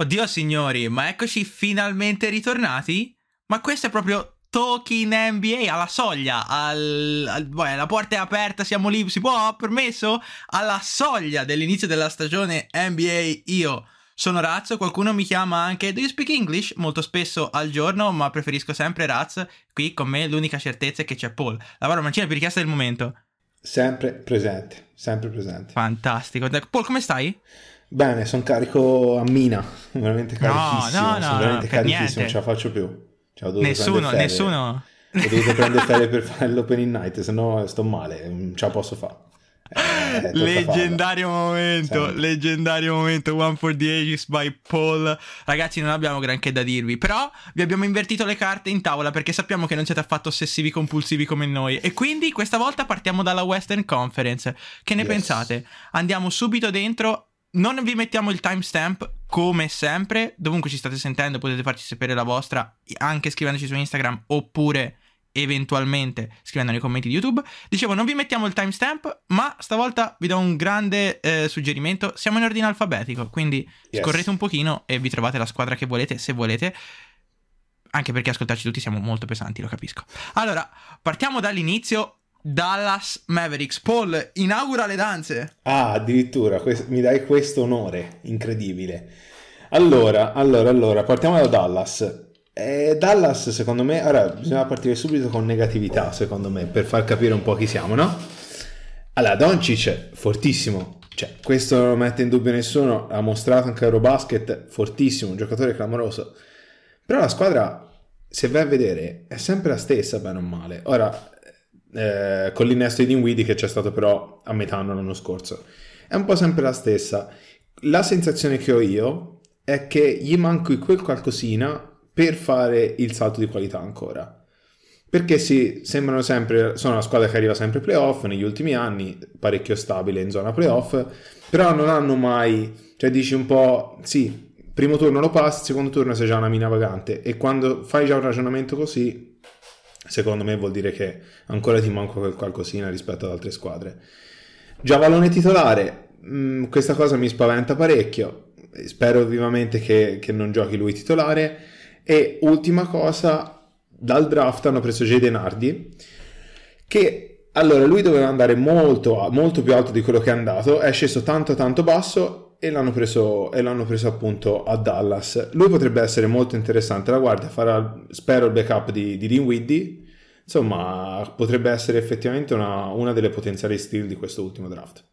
Oddio signori, ma eccoci finalmente ritornati? Ma questo è proprio Talking NBA alla soglia, al, al, beh, la porta è aperta, siamo lì, si può, permesso? Alla soglia dell'inizio della stagione NBA io sono Raz, qualcuno mi chiama anche Do you speak English? Molto spesso al giorno, ma preferisco sempre Raz. Qui con me l'unica certezza è che c'è Paul. La parola mancina per richiesta del momento. Sempre presente, sempre presente. Fantastico. Paul, come stai? Bene, sono carico a mina, veramente carichissimo. No, no, no, sono veramente carichissimo, niente. non ce la faccio più. Cioè, nessuno, nessuno. Ho dovuto prendere ferie per fare l'opening night, se no sto male, non ce la posso fare. Eh, leggendario farla. momento, Sempre. leggendario momento One for the Ages by Paul. Ragazzi, non abbiamo granché da dirvi, però vi abbiamo invertito le carte in tavola perché sappiamo che non siete affatto ossessivi compulsivi come noi. E quindi questa volta partiamo dalla Western Conference. Che ne yes. pensate? Andiamo subito dentro non vi mettiamo il timestamp come sempre. Dovunque ci state sentendo, potete farci sapere la vostra anche scrivendoci su Instagram oppure eventualmente scrivendo nei commenti di YouTube. Dicevo, non vi mettiamo il timestamp, ma stavolta vi do un grande eh, suggerimento. Siamo in ordine alfabetico, quindi yes. scorrete un pochino e vi trovate la squadra che volete, se volete. Anche perché ascoltarci tutti siamo molto pesanti, lo capisco. Allora, partiamo dall'inizio. Dallas Mavericks. Paul, inaugura le danze. Ah, addirittura, que- mi dai questo onore, incredibile. Allora, allora, allora, partiamo da Dallas. Eh, Dallas, secondo me, ora bisogna partire subito con negatività, secondo me, per far capire un po' chi siamo, no? Allora, Doncic, fortissimo. Cioè, questo non lo mette in dubbio nessuno, ha mostrato anche Eurobasket, fortissimo, un giocatore clamoroso. Però la squadra, se vai a vedere, è sempre la stessa, bene o male. Ora, eh, con l'innesto di Dinwiddie che c'è stato però a metà anno l'anno scorso. È un po' sempre la stessa. La sensazione che ho io è che gli manchi quel qualcosina per fare il salto di qualità ancora. Perché sì, sembrano sempre, sono una squadra che arriva sempre ai playoff negli ultimi anni, parecchio stabile in zona playoff, però non hanno mai, cioè dici un po', sì, primo turno lo passi, secondo turno sei già una mina vagante e quando fai già un ragionamento così secondo me vuol dire che ancora ti manca quel qualcosina rispetto ad altre squadre. Giavalone titolare, mh, mm, questa cosa mi spaventa parecchio, spero vivamente che, che, non giochi lui titolare. E ultima cosa, dal draft hanno preso Jade Nardi, che allora lui doveva andare molto, molto più alto di quello che è andato, è sceso tanto tanto basso e l'hanno preso, e l'hanno preso appunto a Dallas. Lui potrebbe essere molto interessante, la guardia farà, spero, il backup di, di Dinwiddie, insomma potrebbe essere effettivamente una, una delle potenziali steal di questo ultimo draft.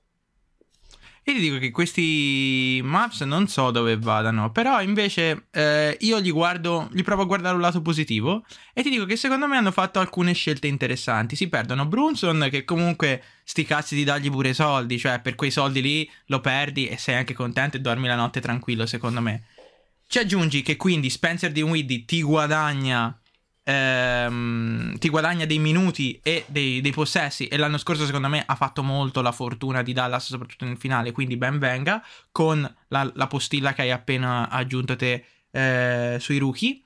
Io ti dico che questi maps non so dove vadano, però invece eh, io li guardo, li provo a guardare un lato positivo e ti dico che secondo me hanno fatto alcune scelte interessanti. Si perdono Brunson che comunque sti cazzi di dargli pure soldi, cioè per quei soldi lì lo perdi e sei anche contento e dormi la notte tranquillo secondo me. Ci aggiungi che quindi Spencer Dinwiddie ti guadagna ehm, ti guadagna dei minuti e dei, dei, possessi. E l'anno scorso secondo me ha fatto molto la fortuna di Dallas soprattutto nel finale. Quindi ben venga con la, la postilla che hai appena aggiunto te eh, sui rookie.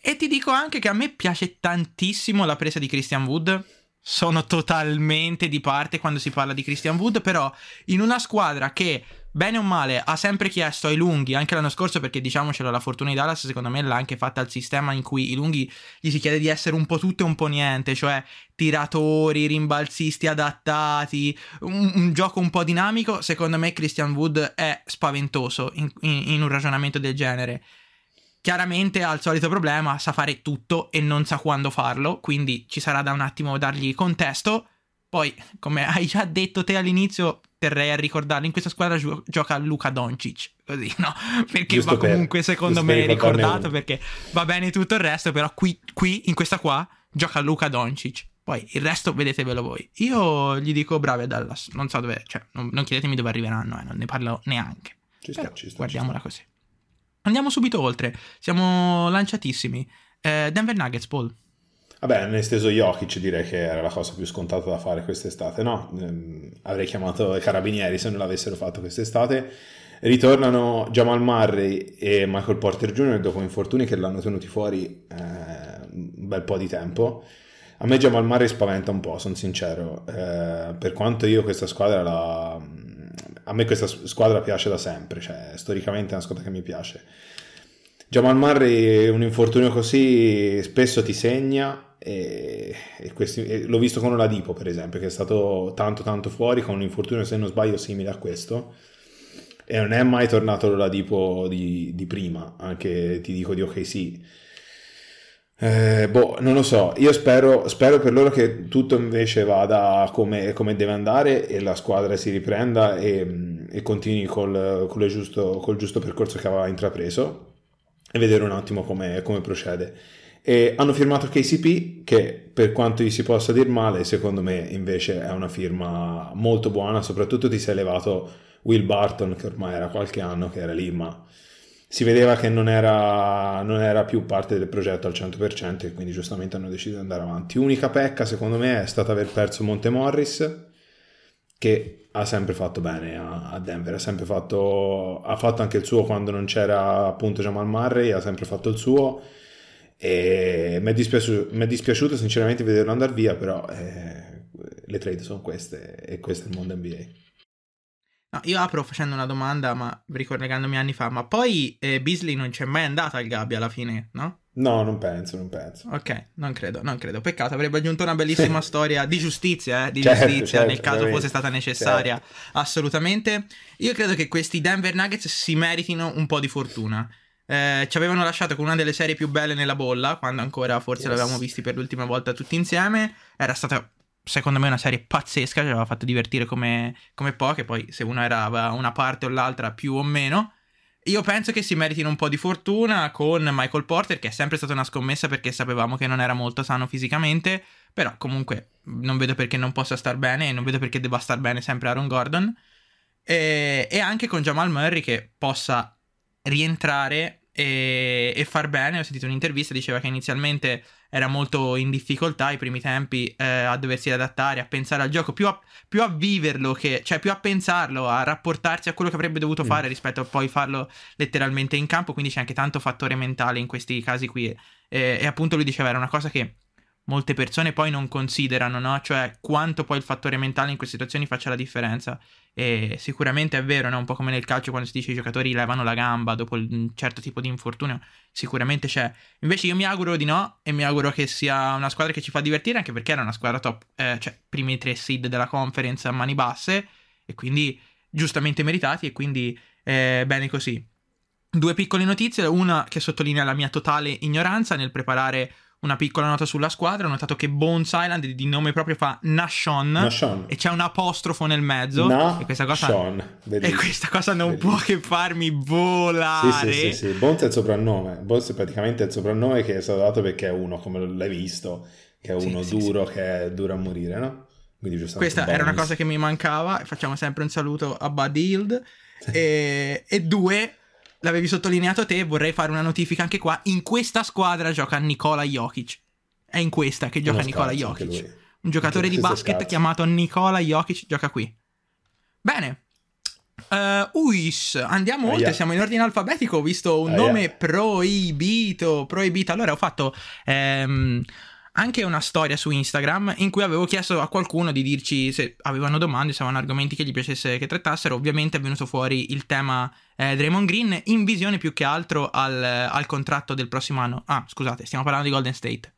E ti dico anche che a me piace tantissimo la presa di Christian Wood. Sono totalmente di parte quando si parla di Christian Wood però in una squadra che bene o male, ha sempre chiesto ai lunghi, anche l'anno scorso, perché diciamocelo, la fortuna di Dallas secondo me l'ha anche fatta al sistema in cui i lunghi gli si chiede di essere un po' tutto e un po' niente, cioè tiratori, rimbalzisti adattati, un, un gioco un po' dinamico. Secondo me Christian Wood è spaventoso in, in, in un ragionamento del genere. Chiaramente ha il solito problema, sa fare tutto e non sa quando farlo, quindi ci sarà da un attimo dargli contesto. Poi, come hai già detto te all'inizio, terrei a ricordarlo. In questa squadra gio- gioca Luca Doncic. Così, no? Perché giusto va comunque, per, secondo me, ricordato uno. perché va bene tutto il resto. Però qui, qui, in questa qua, gioca Luca Doncic. Poi il resto vedetevelo voi. Io gli dico bravi a Dallas. Non so dove, cioè, non, non chiedetemi dove arriveranno, eh, non ne parlo neanche. Ci sta, ci sta, guardiamola ci sta. così. Andiamo subito oltre. Siamo lanciatissimi. Eh, Denver Nuggets, Paul. Vabbè, hanno esteso Jokic, direi che era la cosa più scontata da fare quest'estate, no? Ehm, avrei chiamato i carabinieri se non l'avessero fatto quest'estate. Ritornano Jamal Murray e Michael Porter Jr. dopo infortuni che l'hanno tenuti fuori eh, un bel po' di tempo. A me Jamal Murray spaventa un po', sono sincero. Eh, per quanto io questa squadra la, a me questa squadra piace da sempre, cioè storicamente è una squadra che mi piace. Jamal Murray, un infortunio così spesso ti segna e, e, questi, e l'ho visto con Oladipo per esempio che è stato tanto tanto fuori con un infortunio se non sbaglio simile a questo e non è mai tornato l'Oladipo di, di prima, anche ti dico di OKC. Eh, boh, non lo so, io spero, spero, per loro che tutto invece vada come, come deve andare e la squadra si riprenda e, e continui col, col, giusto, col, giusto, percorso che aveva intrapreso e vedere un attimo come, come procede. E hanno firmato KCP che per quanto gli si possa dir male, secondo me invece è una firma molto buona, soprattutto ti sei elevato Will Barton che ormai era qualche anno che era lì ma si vedeva che non era, non era più parte del progetto al 100% e quindi giustamente hanno deciso di andare avanti. Unica pecca secondo me è stata aver perso Monte Morris che ha sempre fatto bene a, Denver, ha fatto, ha fatto anche il suo quando non c'era appunto Jamal Murray, ha sempre fatto il suo e mi è dispiaciuto, dispiaciuto sinceramente vederlo andare via, però eh, le trade sono queste e questo è il mondo NBA. No, io apro facendo una domanda, ma ricollegandomi anni fa, ma poi eh, Beasley non c'è mai andato al Gabbia alla fine, no? No, non penso, non penso. Ok, non credo, non credo. Peccato, avrebbe aggiunto una bellissima storia di giustizia, eh, di certo, giustizia, certo, nel caso fosse stata necessaria. Certo. Assolutamente. Io credo che questi Denver Nuggets si meritino un po' di fortuna. Eh, ci avevano lasciato con una delle serie più belle nella bolla, quando ancora forse yes. l'avevamo visti per l'ultima volta tutti insieme. Era stata secondo me una serie pazzesca, ci aveva fatto divertire come, come poche, poi se uno era una parte o l'altra più o meno. Io penso che si meritino un po' di fortuna con Michael Porter, che è sempre stata una scommessa perché sapevamo che non era molto sano fisicamente, però comunque non vedo perché non possa star bene e non vedo perché debba star bene sempre Aaron Gordon. E, e anche con Jamal Murray che possa rientrare e, e, far bene. Ho sentito un'intervista, diceva che inizialmente era molto in difficoltà i primi tempi eh, a doversi adattare, a pensare al gioco, più a, più a, viverlo, che, cioè più a pensarlo, a rapportarsi a quello che avrebbe dovuto mm. fare rispetto a poi farlo letteralmente in campo. Quindi c'è anche tanto fattore mentale in questi casi qui. E, e appunto lui diceva era una cosa che molte persone poi non considerano, no? Cioè quanto poi il fattore mentale in queste situazioni faccia la differenza. E sicuramente è vero, no? Un po' come nel calcio quando si dice i giocatori levano la gamba dopo un certo tipo di infortunio, sicuramente c'è. Invece io mi auguro di no e mi auguro che sia una squadra che ci fa divertire anche perché era una squadra top, eh, cioè primi tre seed della conference a mani basse e quindi giustamente meritati e quindi eh, bene così. Due piccole notizie, una che sottolinea la mia totale ignoranza nel preparare una piccola nota sulla squadra. Ho notato che Bones Island di nome proprio fa Nashon. Nashon. E c'è un apostrofo nel mezzo. Na- e questa cosa, e questa cosa non Bellissimo. può che farmi volare. Sì, sì, sì, sì. Bones è il soprannome. Bones è praticamente il soprannome che è stato dato perché è uno, come l'hai visto, che è uno sì, duro, sì, che è duro a morire, no? Questa era una cosa che mi mancava. Facciamo sempre un saluto a Bud Hild. e, e due, l'avevi sottolineato te, vorrei fare una notifica anche qua. In questa squadra gioca Nicola Jokic. È in questa che gioca Nicola Jokic. Un giocatore di basket scarso. chiamato Nicola Jokic gioca qui. Bene. Uh, Uis, andiamo oltre, yeah. siamo in ordine alfabetico, ho visto un ah, nome yeah. proibito, proibito. Allora ho fatto... Ehm, anche una storia su Instagram in cui avevo chiesto a qualcuno di dirci se avevano domande, se avevano argomenti che gli piacesse che trattassero. Ovviamente è venuto fuori il tema eh, Draymond Green in visione più che altro al, al, contratto del prossimo anno. Ah, scusate, stiamo parlando di Golden State.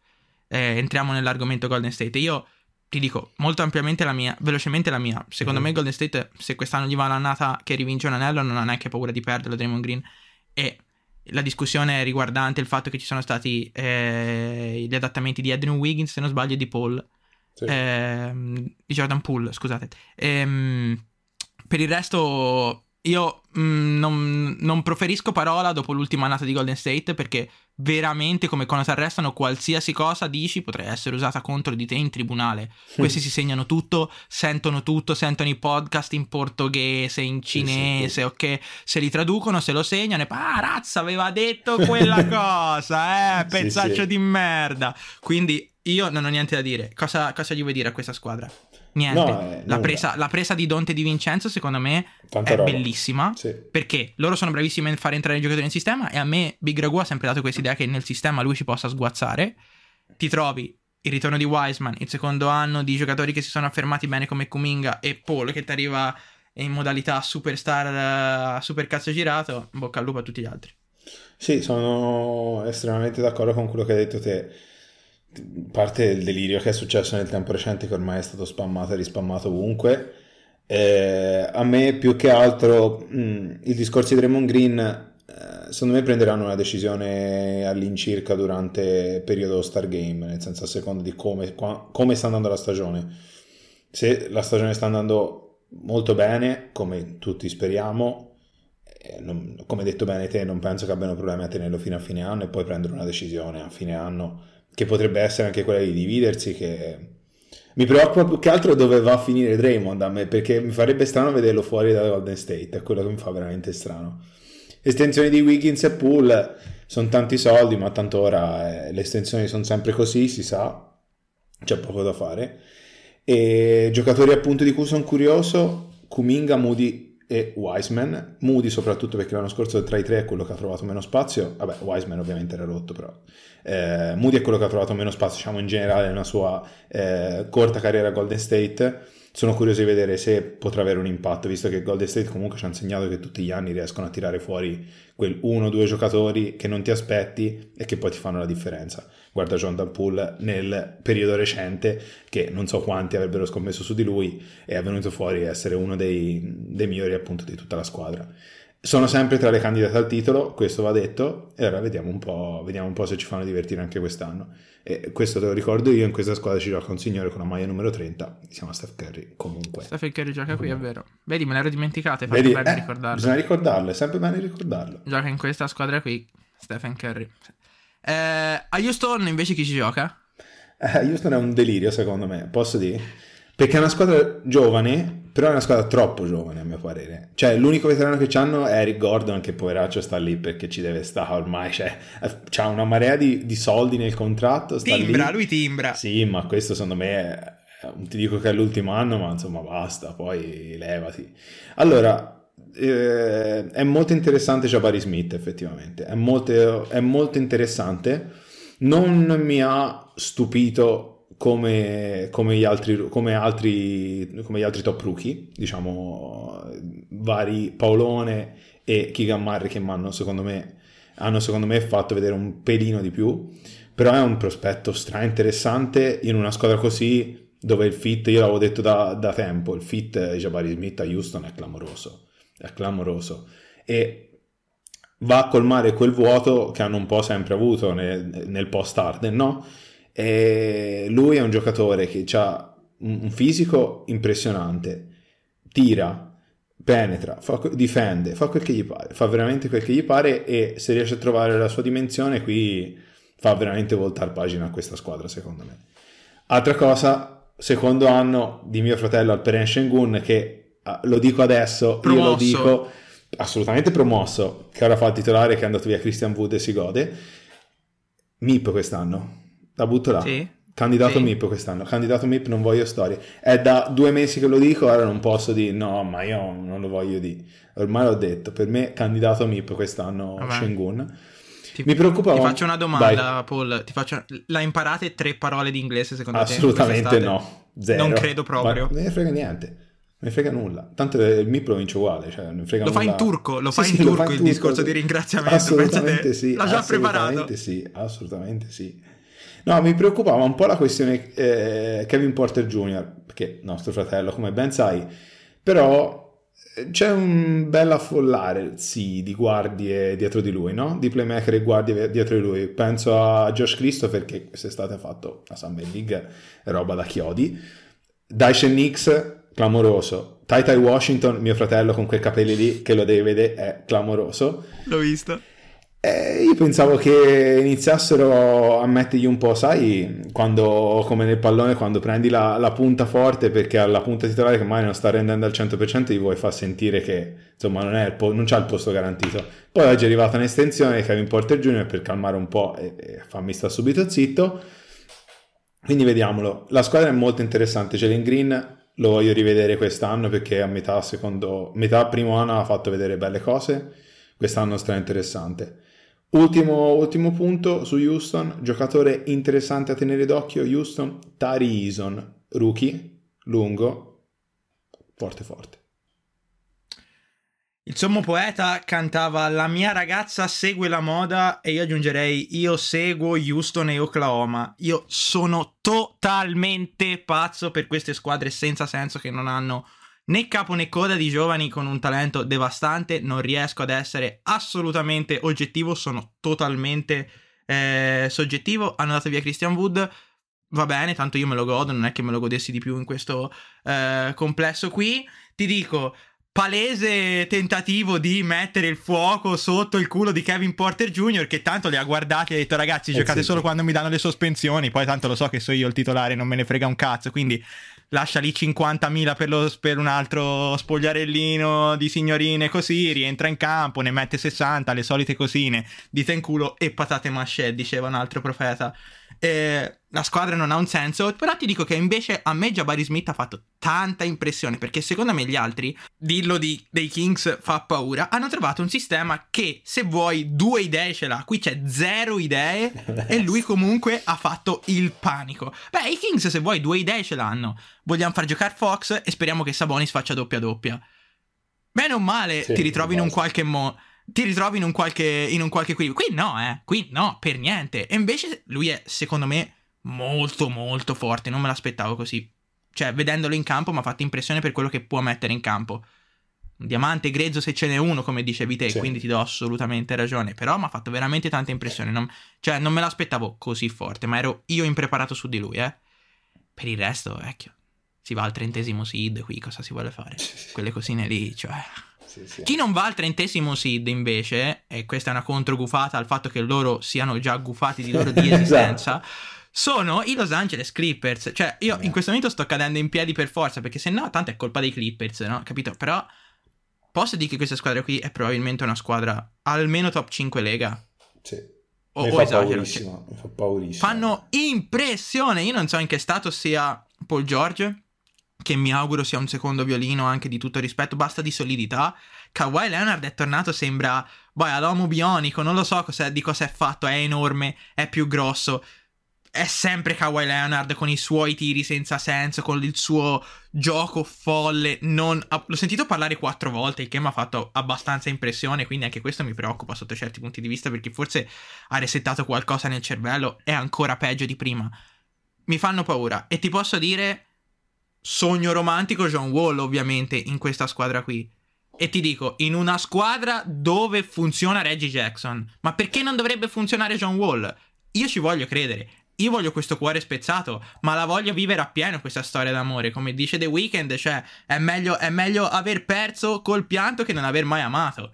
Eh, entriamo nell'argomento Golden State. Io ti dico molto ampiamente la mia, velocemente la mia. Secondo mm. me Golden State, se quest'anno gli va un'annata che rivince un anello, non ha neanche paura di perderlo Draymond Green. E la discussione riguardante il fatto che ci sono stati eh, gli adattamenti di Edwin Wiggins, se non sbaglio, di Paul. Sì. Eh, di Jordan Poole, scusate. Ehm, per il resto, io mh, mm, non, non, proferisco parola dopo l'ultima annata di Golden State perché veramente come quando ti arrestano qualsiasi cosa dici potrebbe essere usata contro di te in tribunale. Questi si segnano tutto, sentono tutto, sentono i podcast in portoghese, in cinese, sì, sì. ok? Se li traducono, se lo segnano e poi, ah, razza, aveva detto quella cosa, eh, pezzaccio sì, di merda. Quindi io non ho niente da dire. Cosa, cosa gli vuoi dire a questa squadra? Niente. No, eh, la, presa, la, presa, di Dante di Vincenzo, secondo me, Tanta è roba. bellissima. Sì. Perché loro sono bravissimi a fare entrare i giocatori nel sistema. E a me Big Ragu ha sempre dato questa idea che nel sistema lui ci possa sguazzare. Ti trovi il ritorno di Wiseman, il secondo anno di giocatori che si sono affermati bene come Kuminga e Paul che ti arriva in modalità superstar, super cazzo girato, bocca al lupo a tutti gli altri. Sì, sono estremamente d'accordo con quello che hai detto te. Parte il delirio che è successo nel tempo recente, che ormai è stato spammato e rispammato ovunque. Eh, a me più che altro mh, i discorsi di Raymond Green, eh, secondo me prenderanno una decisione all'incirca durante il periodo Stargame, nel senso a seconda di come, qua, come sta andando la stagione. Se la stagione sta andando molto bene, come tutti speriamo, eh, non, come detto bene te, non penso che abbiano problemi a tenerlo fino a fine anno e poi prendere una decisione a fine anno che potrebbe essere anche quella di dividersi. Che mi preoccupa più che altro dove va a finire Draymond a me perché mi farebbe strano vederlo fuori da Golden State, è quello che mi fa veramente strano. Estensioni di Wiggins e Pool sono tanti soldi, ma tanto ora eh, le estensioni sono sempre così, si sa, c'è poco da fare. E giocatori appunto di cui sono curioso, Kuminga, Moody e Wiseman, Moody soprattutto perché l'anno scorso tra i tre è quello che ha trovato meno spazio, vabbè Wiseman ovviamente era rotto però, eh, Moody è quello che ha trovato meno spazio diciamo in generale nella sua eh, corta carriera a Golden State, sono curioso di vedere se potrà avere un impatto, visto che Golden State comunque ci ha insegnato che tutti gli anni riescono a tirare fuori quel uno o due giocatori che non ti aspetti e che poi ti fanno la differenza. Guarda Jordan Poole nel periodo recente, che non so quanti avrebbero scommesso su di lui, è venuto fuori essere uno dei, dei migliori appunto di tutta la squadra. Sono sempre tra le candidate al titolo, questo va detto, e ora vediamo un po', vediamo un po se ci fanno divertire anche quest'anno. E questo te lo ricordo io, in questa squadra ci gioca un signore con la maglia numero 30, si chiama Steph Curry, comunque. Steph Curry gioca qui, è vero. Vedi, me l'ero dimenticato, è fatto Vedi, bene eh, ricordarlo. Bisogna ricordarlo, è sempre bene ricordarlo. Gioca in questa squadra qui, Stephen Curry. Eh, a Houston invece chi ci gioca? Eh, Houston è un delirio secondo me, posso dire? Perché è una squadra giovane, però è una squadra troppo giovane a mio parere. Cioè, l'unico veterano che hanno è Eric Gordon, che poveraccio sta lì perché ci deve stare ormai. Cioè, ha una marea di, di, soldi nel contratto. timbra, lì. lui timbra. Sì, ma questo secondo me è, non ti dico che è l'ultimo anno, ma insomma basta, poi levati. Allora, eh, è molto interessante Jabari Smith, effettivamente. È molto, è molto interessante. Non mi ha stupito come, come, gli altri, come, altri, come gli altri top rookie, diciamo vari Paolone e Keegan Murray che hanno secondo me hanno secondo me fatto vedere un pelino di più però è un prospetto stra interessante in una squadra così dove il fit, io l'avevo detto da, da tempo, il fit Jabari Smith a Houston è clamoroso è clamoroso e va a colmare quel vuoto che hanno un po' sempre avuto nel, nel post Arden no? E lui è un giocatore che ha un fisico impressionante, tira, penetra, fa, difende, fa quel che gli pare, fa veramente quel che gli pare e se riesce a trovare la sua dimensione qui fa veramente voltare pagina a questa squadra secondo me. Altra cosa, secondo anno di mio fratello Alperen Shengun che ah, lo dico adesso, promosso. io lo dico assolutamente promosso, che ora fa il titolare che è andato via Christian Wood e si gode. MIP quest'anno, la butto là. Sì. Candidato sì. MIP quest'anno, candidato MIP non voglio storie. È da due mesi che lo dico, ora non posso dire no, ma io non lo voglio dire. Ormai l'ho detto, per me candidato MIP quest'anno Vabbè. Shengun. Ti, Mi preoccupava. Ti faccio una domanda, Vai. Paul. Ti faccio... La imparate tre parole di inglese secondo Assolutamente te? Assolutamente no. Zero. Non credo proprio. Ma non ne frega niente. Non ne frega nulla. Tanto il MIP lo vince uguale. Cioè non frega lo nulla. fa in turco, lo sì, fa in sì, turco fa in il turco. discorso di ringraziamento. Assolutamente sì. L'ha già preparato. Assolutamente sì, assolutamente sì. No, mi preoccupava un po' la questione eh, Kevin Porter Jr., perché nostro fratello, come ben sai, però eh, c'è un bel affollare, sì, di guardie dietro di lui, no? Di playmaker e guardie dietro di lui. Penso a Josh Christopher, che quest'estate ha fatto la Summer League, roba da chiodi. Dyson Nix, clamoroso. Tai Tai Washington, mio fratello con quei capelli lì, che lo devi vedere, è clamoroso. L'ho visto. Eh, io pensavo che iniziassero a mettergli un po', sai, quando, come nel pallone, quando prendi la, la, punta forte perché alla punta titolare che mai non sta rendendo al 100% gli vuoi far sentire che insomma non, è po- non c'ha il posto garantito. Poi oggi è arrivata un'estensione Kevin Porter Jr. per calmare un po' e, e fammi sta subito zitto. Quindi vediamolo. La squadra è molto interessante. Jalen Green lo voglio rivedere quest'anno perché a metà, secondo, metà primo anno ha fatto vedere belle cose. Quest'anno stra interessante. Ultimo, ultimo, punto su Houston, giocatore interessante a tenere d'occhio, Houston, Tari Eason, rookie, lungo, forte forte. Il sommo poeta cantava La mia ragazza segue la moda e io aggiungerei io seguo Houston e Oklahoma. Io sono totalmente pazzo per queste squadre senza senso che non hanno né capo né coda di giovani con un talento devastante. Non riesco ad essere assolutamente oggettivo, sono totalmente eh, soggettivo. Hanno dato via Christian Wood. Va bene, tanto io me lo godo, non è che me lo godessi di più in questo eh, complesso qui. Ti dico, palese tentativo di mettere il fuoco sotto il culo di Kevin Porter Jr. che tanto li ha guardati e ha detto ragazzi eh giocate sì, solo sì. quando mi danno le sospensioni poi tanto lo so che sono io il titolare non me ne frega un cazzo quindi lascia lì 50.000 per, lo, per un altro spogliarellino di signorine così rientra in campo ne mette 60 le solite cosine dita in culo e patate masce diceva un altro profeta eh, la squadra non ha un senso. Però ti dico che invece a me Jabari Smith ha fatto tanta impressione. Perché secondo me gli altri, dillo di, dei Kings fa paura, hanno trovato un sistema che se vuoi due idee ce l'ha. Qui c'è zero idee e lui comunque ha fatto il panico. Beh, i Kings se vuoi due idee ce l'hanno. Vogliamo far giocare Fox e speriamo che Sabonis faccia doppia doppia. Bene o male sì, ti ritrovi in un qualche modo ti ritrovi in un qualche, in un qualche equilibrio. Qui no, eh. Qui no, per niente. E invece lui è, secondo me, molto, molto forte. Non me l'aspettavo così. Cioè, vedendolo in campo mi ha fatto impressione per quello che può mettere in campo. Un diamante grezzo se ce n'è uno, come dicevi te, sì. quindi ti do assolutamente ragione. Però mi ha fatto veramente tanta impressione. Non, cioè, non me l'aspettavo così forte, ma ero io impreparato su di lui, eh. Per il resto, vecchio. Si va al trentesimo seed qui, cosa si vuole fare? Quelle cosine lì, cioè... Sì, sì. Chi non va al trentesimo seed invece, e questa è una controgufata al fatto che loro siano già gufati di loro di esistenza, esatto. sono i Los Angeles Clippers. Cioè, io in questo momento sto cadendo in piedi per forza, perché se no, tanto è colpa dei Clippers, no? Capito? Però posso dire che questa squadra qui è probabilmente una squadra almeno top 5 lega. Sì. O, mi fa esagero. Cioè, mi fa paurissimo. Fanno impressione. Io non so in che stato sia Paul George che mi auguro sia un secondo violino anche di tutto rispetto, basta di solidità. Kawhi Leonard è tornato, sembra, boh, ad bionico, non lo so di cosa è fatto, è enorme, è più grosso. È sempre Kawhi Leonard con i suoi tiri senza senso, con il suo gioco folle. Non... L'ho sentito parlare quattro volte, il che mi ha fatto abbastanza impressione, quindi anche questo mi preoccupa sotto certi punti di vista, perché forse ha resettato qualcosa nel cervello, è ancora peggio di prima. Mi fanno paura e ti posso dire sogno romantico John Wall, ovviamente, in questa squadra qui. E ti dico, in una squadra dove funziona Reggie Jackson, ma perché non dovrebbe funzionare John Wall? Io ci voglio credere. Io voglio questo cuore spezzato, ma la voglio vivere appieno questa storia d'amore. Come dice The Weeknd, cioè, è meglio, è meglio aver perso col pianto che non aver mai amato.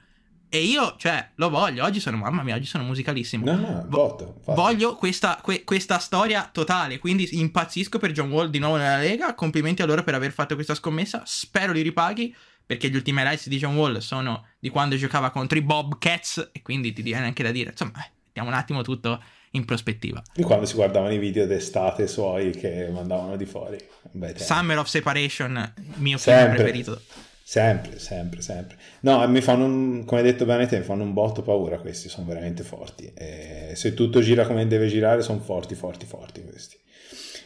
E io, cioè, lo voglio. Oggi sono, mamma mia, oggi sono musicalissimo. No, no, voto, voglio questa, que, questa, storia totale. Quindi impazzisco per John Wall di nuovo nella Lega. Complimenti a loro per aver fatto questa scommessa. Spero li ripaghi. Perché gli ultimi highlights di John Wall sono di quando giocava contro i Bobcats. E quindi ti viene anche da dire, insomma, eh, mettiamo un attimo tutto in prospettiva. Di quando si guardavano i video d'estate suoi che mandavano di fuori. Summer of Separation, mio Sempre. film preferito. Sempre, sempre, sempre. No, mi fanno, come hai detto bene te, mi fanno un botto paura questi, sono veramente forti. E se tutto gira come deve girare, sono forti, forti, forti questi.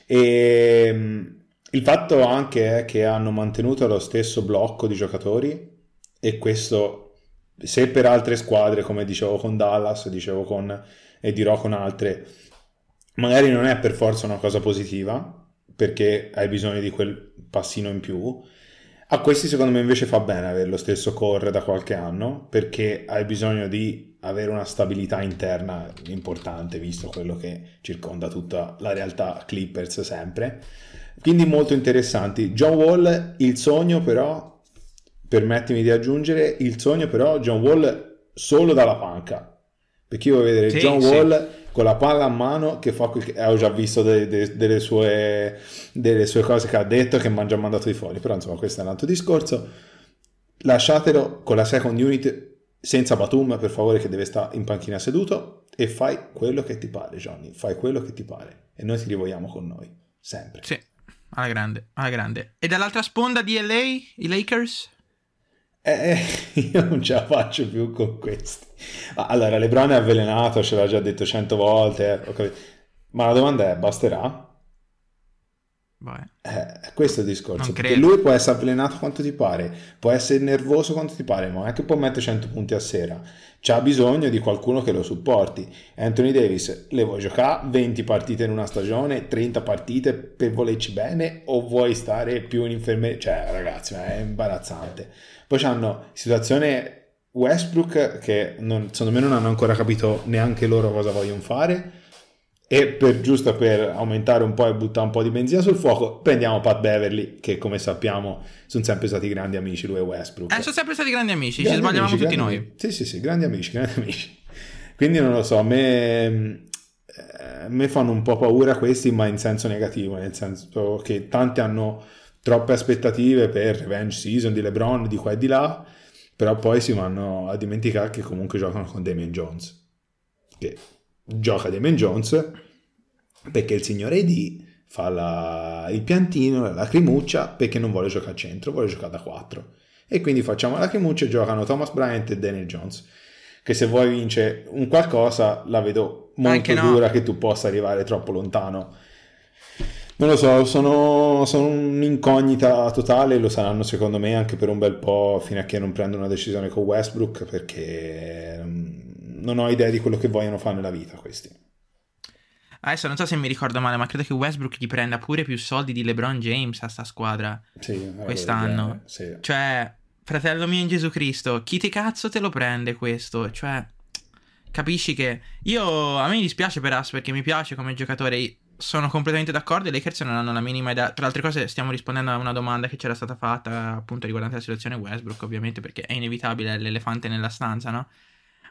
E ehm, il fatto anche è che hanno mantenuto lo stesso blocco di giocatori e questo, se per altre squadre, come dicevo con Dallas, dicevo con, e dirò con altre, magari non è per forza una cosa positiva, perché hai bisogno di quel passino in più, a questi secondo me invece fa bene avere lo stesso core da qualche anno perché hai bisogno di avere una stabilità interna importante visto quello che circonda tutta la realtà Clippers sempre. Quindi molto interessanti. John Wall, il sogno però, permettimi di aggiungere, il sogno però John Wall solo dalla panca. Perché io voglio vedere sì, John sì. Wall con la palla a mano che fa quel che ho già visto de, de, delle, sue, delle, sue, cose che ha detto che mi ha già mandato di fuori. Però insomma questo è un altro discorso. Lasciatelo con la second unit senza Batum per favore che deve stare in panchina seduto e fai quello che ti pare Johnny. Fai quello che ti pare. E noi ti rivogliamo con noi sempre. Sì. Alla grande alla grande. E dall'altra sponda di LA i Lakers eh, io non ce la faccio più con questi. Allora, Lebron è avvelenato, ce l'ha già detto cento volte, eh, ma la domanda è, basterà? Eh, questo è il discorso. Perché lui può essere avvelenato quanto ti pare, può essere nervoso quanto ti pare, ma non è che può mettere 100 punti a sera. C'ha bisogno di qualcuno che lo supporti. Anthony Davis, le vuoi giocare 20 partite in una stagione, 30 partite per volerci bene o vuoi stare più in infermeria? Cioè, ragazzi, è imbarazzante. Poi c'hanno situazione Westbrook che non- secondo me non hanno ancora capito neanche loro cosa vogliono fare e per, giusto per aumentare un po' e buttare un po' di benzina sul fuoco prendiamo Pat Beverly che come sappiamo sono sempre stati grandi amici lui e Westbrook Eh, sono sempre stati grandi amici, ci Grandi sbagliavamo amici, tutti grandi noi. Sì, sì, sì, grandi amici, grandi amici. Quindi non lo so, a me, eh, a me fanno un po' paura questi, ma in senso negativo, nel senso che tanti hanno troppe aspettative per revenge season di LeBron, di qua e di là, però poi si vanno a dimenticare che comunque giocano con Damian Jones, che gioca Damian Jones perché il signore D fa la- il piantino, la lacrimuccia, perché non vuole giocare a centro, vuole giocare da 4. E quindi facciamo la lacrimuccia e giocano Thomas Bryant e Daniel Jones. Che se vuoi vince un qualcosa, la vedo molto no. dura che tu possa arrivare troppo lontano. Non lo so, sono, sono un'incognita totale, lo saranno secondo me anche per un bel po' fino a che non prendono una decisione con Westbrook perché mm, non ho idea di quello che vogliono fare nella vita questi. Adesso non so se mi ricordo male, ma credo che Westbrook gli prenda pure più soldi di LeBron James a sta squadra. Sì, Quest'anno. Sì. Cioè, fratello mio in Gesù Cristo, chi ti cazzo te lo prende questo? Cioè, capisci che io a me dispiace per As perché mi piace come giocatore. Sono completamente d'accordo. I Lakers non hanno la minima idea. Tra le altre cose, stiamo rispondendo a una domanda che c'era stata fatta appunto riguardante la situazione Westbrook, ovviamente, perché è inevitabile l'elefante nella stanza, no?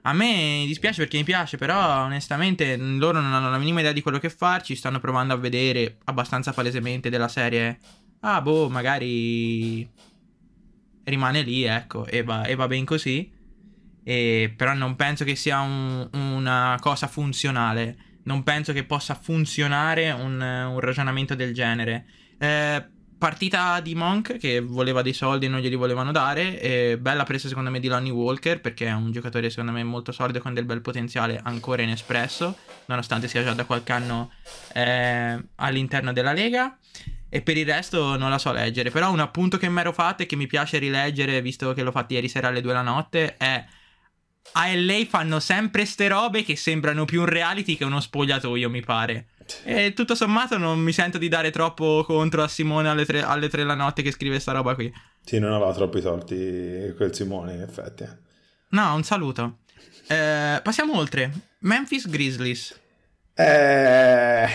A me dispiace perché mi piace, però onestamente loro non hanno la minima idea di quello che farci. Stanno provando a vedere abbastanza palesemente della serie. Ah, boh, magari rimane lì, ecco, e va, e va ben così. E, però non penso che sia un- una cosa funzionale. Non penso che possa funzionare un, un ragionamento del genere. Eh, partita di Monk che voleva dei soldi e non glieli volevano dare. E bella presa secondo me di Lonnie Walker perché è un giocatore secondo me molto solido con del bel potenziale ancora inespresso, nonostante sia già da qualche anno eh, all'interno della Lega. E per il resto non la so leggere. Però un appunto che mi ero fatto e che mi piace rileggere, visto che l'ho fatto ieri sera alle 2 la notte, è. A LA fanno sempre ste robe che sembrano più un reality che uno spogliatoio, mi pare. E tutto sommato non mi sento di dare troppo contro a Simone alle 3, alle 3 la notte che scrive sta roba qui. Sì, non aveva troppi torti quel Simone, in effetti. No, un saluto. Eh, passiamo oltre. Memphis Grizzlies. Eh,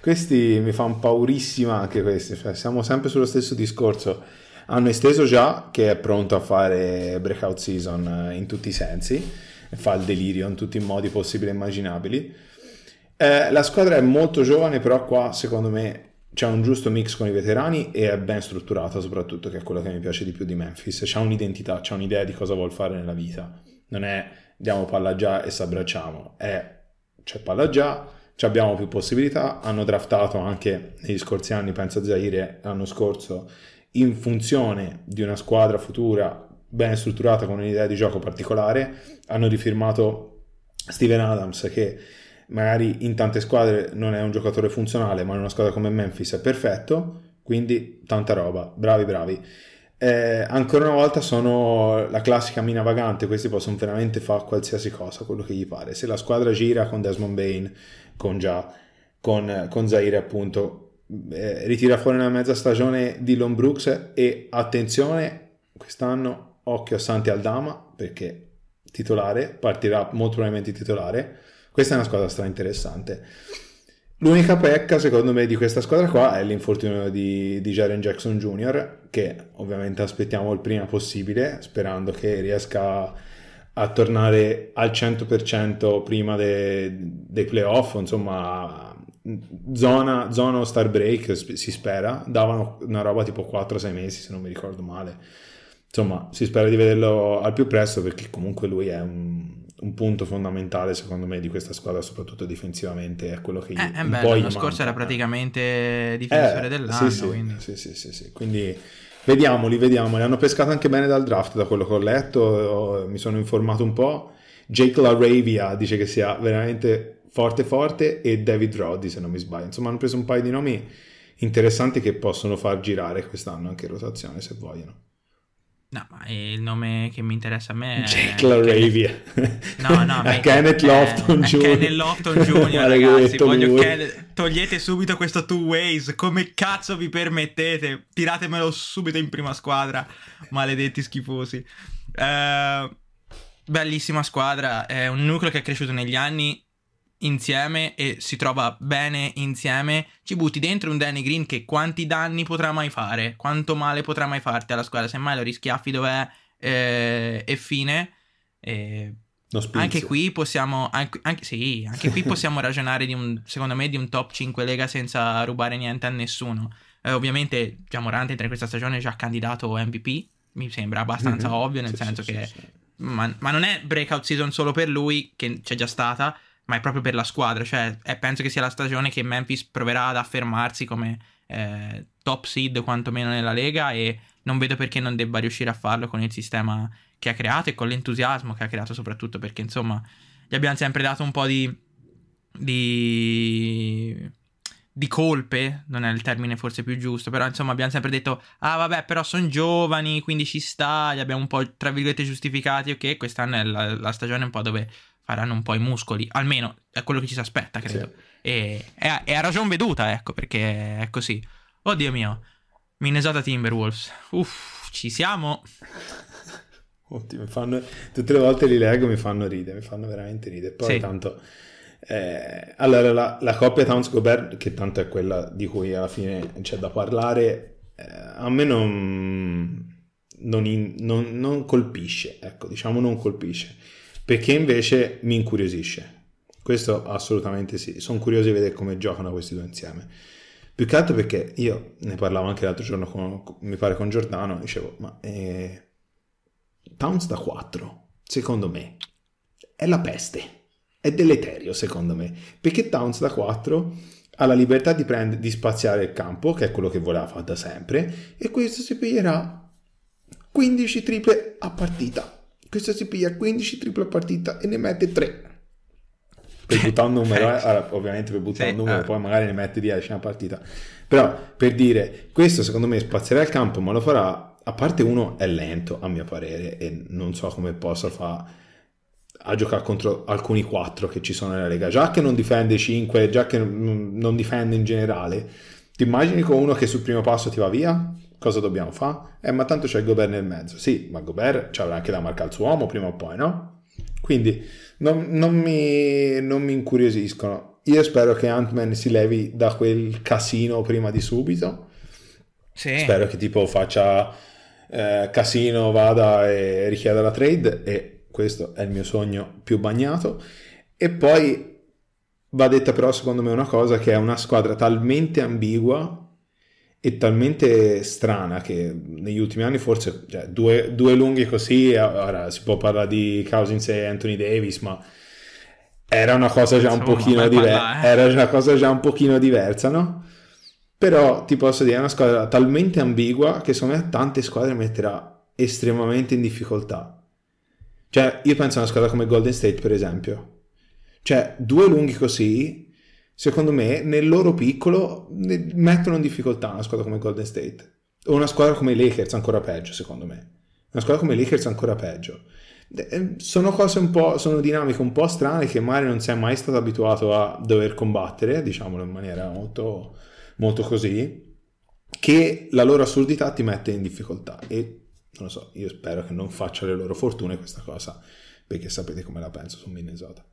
questi mi fanno paurissima anche questi, cioè, siamo sempre sullo stesso discorso. Hanno esteso già che è pronto a fare breakout season eh, in tutti i sensi, fa il delirio in tutti i modi possibili e immaginabili. Eh, la squadra è molto giovane, però qua secondo me c'è un giusto mix con i veterani e è ben strutturata soprattutto, che è quello che mi piace di più di Memphis. C'ha un'identità, c'ha un'idea di cosa vuol fare nella vita. Non è diamo palla già e s'abbracciamo, è c'è palla già, abbiamo più possibilità. Hanno draftato anche negli scorsi anni, penso a Zaire l'anno scorso, in funzione di una squadra futura ben strutturata con un'idea di gioco particolare. Hanno rifirmato Steven Adams che magari in tante squadre non è un giocatore funzionale, ma in una squadra come Memphis è perfetto, quindi tanta roba, bravi bravi. Eh, ancora una volta sono la classica mina vagante, questi possono veramente fare qualsiasi cosa, quello che gli pare. Se la squadra gira con Desmond Bain, con già, con, con Zaire appunto, eh, ritira fuori una mezza stagione Dylan Brooks e attenzione, quest'anno occhio a Santi Aldama perché titolare, partirà molto probabilmente titolare. Questa è una squadra stra interessante. L'unica pecca, secondo me, di questa squadra qua è l'infortunio di, di Jaren Jackson Jr., che ovviamente aspettiamo il prima possibile, sperando che riesca a tornare al 100% prima de- dei playoff, insomma, zona, zona star break si spera. Davano una roba tipo 4-6 mesi, se non mi ricordo male. Insomma, si spera di vederlo al più presto perché comunque lui è un, un punto fondamentale secondo me di questa squadra, soprattutto difensivamente, è quello che Eh, po' gli l'anno scorso era praticamente difensore Eh, dell'anno. sì, sì, quindi. sì, sì, sì, sì. Quindi vediamoli, vediamo. Li hanno pescato anche bene dal draft, da quello che ho letto. Mi sono informato un po'. Jake LaRavia dice che sia veramente forte, forte. E David Roddy, se non mi sbaglio. Insomma, hanno preso un paio di nomi interessanti che possono far girare quest'anno anche in rotazione se vogliono. No, ma il nome che mi interessa a me è... Jack LaRavia. No, no, a Kenneth Lofton Jr. Kenneth Lofton Jr. ragazzi, voglio Ken... togliete subito questo two ways, come cazzo vi permettete? Tiratemelo subito in prima squadra, maledetti schifosi. Uh, bellissima squadra, è un nucleo che è cresciuto negli anni insieme e si trova bene insieme, ci butti dentro un Danny Green che quanti danni potrà mai fare, quanto male potrà mai farti alla squadra, semmai lo rischiaffi dov'è eh, e fine. Eh, anche qui possiamo, anche, anche, sì, anche qui possiamo ragionare di un, secondo me, di un top 5 lega senza rubare niente a nessuno. Eh, ovviamente, già Morante in questa stagione è già candidato MVP, mi sembra abbastanza mm-hmm. ovvio, nel sì, senso sì, che... Sì, ma, ma, non è breakout season solo per lui, che c'è già stata, ma è proprio per la squadra. Cioè, è, penso che sia la stagione che Memphis proverà ad affermarsi come eh, top seed quantomeno nella Lega e non vedo perché non debba riuscire a farlo con il sistema che ha creato e con l'entusiasmo che ha creato soprattutto perché insomma gli abbiamo sempre dato un po' di, di, di colpe, non è il termine forse più giusto, però insomma abbiamo sempre detto ah vabbè però sono giovani quindi ci sta, li abbiamo un po' tra virgolette giustificati, ok quest'anno è la, la stagione un po' dove faranno un po' i muscoli, almeno è quello che ci si aspetta, credo. Sì. E è, è, a ragion veduta, ecco, perché è così. Oddio mio, Minnesota Timberwolves. Uff, ci siamo. Ottimo, fanno, tutte le volte li leggo mi fanno ridere, mi fanno veramente ridere. Poi sì. tanto... Eh, allora, la, la coppia Towns Gobert, che tanto è quella di cui alla fine c'è da parlare, eh, a me non, non, in, non, non colpisce, ecco, diciamo non colpisce perché invece mi incuriosisce. Questo assolutamente sì, sono curioso di vedere come giocano questi due insieme. Più che altro perché io ne parlavo anche l'altro giorno, con, mi pare con Giordano, dicevo, ma eh, Towns da 4, secondo me, è la peste, è deleterio secondo me, perché Towns da 4 ha la libertà di, prendere, di spaziare il campo, che è quello che voleva fare da sempre, e questo si piglierà 15 triple a partita questo si piglia 15 triple a partita e ne mette 3 per buttare un numero, eh? allora, ovviamente per buttare sì, un numero, eh. poi magari ne mette 10 a partita. Però per dire, questo secondo me spazierà il campo, ma lo farà, a parte uno è lento a mio parere e non so come possa fare a giocare contro alcuni 4 che ci sono nella Lega, già che non difende 5, già che non difende in generale. Ti immagini con uno che sul primo passo ti va via? Cosa dobbiamo fare? Eh, ma tanto c'è il Gobert nel mezzo. Sì, ma Gobert ci avrà anche da marcare il suo uomo prima o poi, no? Quindi non, non, mi, non mi incuriosiscono. Io spero che Ant-Man si levi da quel casino prima di subito. Sì. Spero che tipo faccia eh, casino, vada e richieda la trade e questo è il mio sogno più bagnato. E poi va detta però secondo me una cosa che è una squadra talmente ambigua è talmente strana che negli ultimi anni forse cioè, due, due, lunghi così, ora si può parlare di Cousins e Anthony Davis, ma era una cosa già un pochino diversa, eh. era una cosa già un pochino diversa, no? Però ti posso dire, è una squadra talmente ambigua che secondo me tante squadre metterà estremamente in difficoltà. Cioè, io penso a una squadra come Golden State, per esempio. Cioè, due lunghi così secondo me, nel loro piccolo mettono in difficoltà una squadra come Golden State. O una squadra come Lakers ancora peggio, secondo me. Una squadra come Lakers ancora peggio. Eh, sono cose un po', sono dinamiche un po' strane che magari non sei mai stato abituato a dover combattere, diciamolo in maniera molto, molto così, che la loro assurdità ti mette in difficoltà. E non lo so, io spero che non faccia le loro fortune questa cosa, perché sapete come la penso su Minnesota.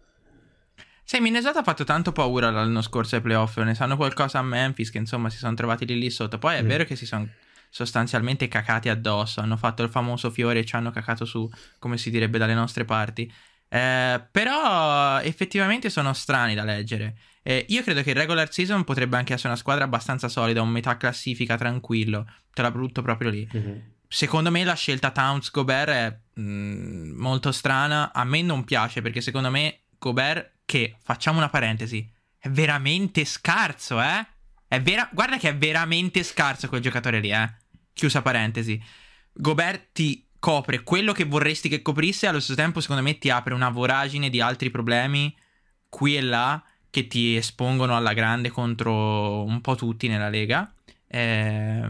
Sì, Minnesota ha fatto tanto paura l'anno scorso ai playoff, ne sanno qualcosa a Memphis che insomma si sono trovati lì lì sotto. Poi è mm. vero che si sono sostanzialmente cacati addosso, hanno fatto il famoso fiore e ci hanno cacato su, come si direbbe dalle nostre parti. Eh, però effettivamente sono strani da leggere. Eh, io credo che il regular season potrebbe anche essere una squadra abbastanza solida, un metà classifica tranquillo. Te la butto proprio lì. Mm-hmm. Secondo me la scelta Towns Gobert è mh, mm, molto strana. A me non piace perché secondo me Gobert che, facciamo una parentesi, è veramente scarso, eh? È vera- Guarda che è veramente scarso quel giocatore lì, eh? Chiusa parentesi. Gobert ti copre quello che vorresti che coprisse allo stesso tempo, secondo me, ti apre una voragine di altri problemi qui e là che ti espongono alla grande contro un po' tutti nella Lega. Eh,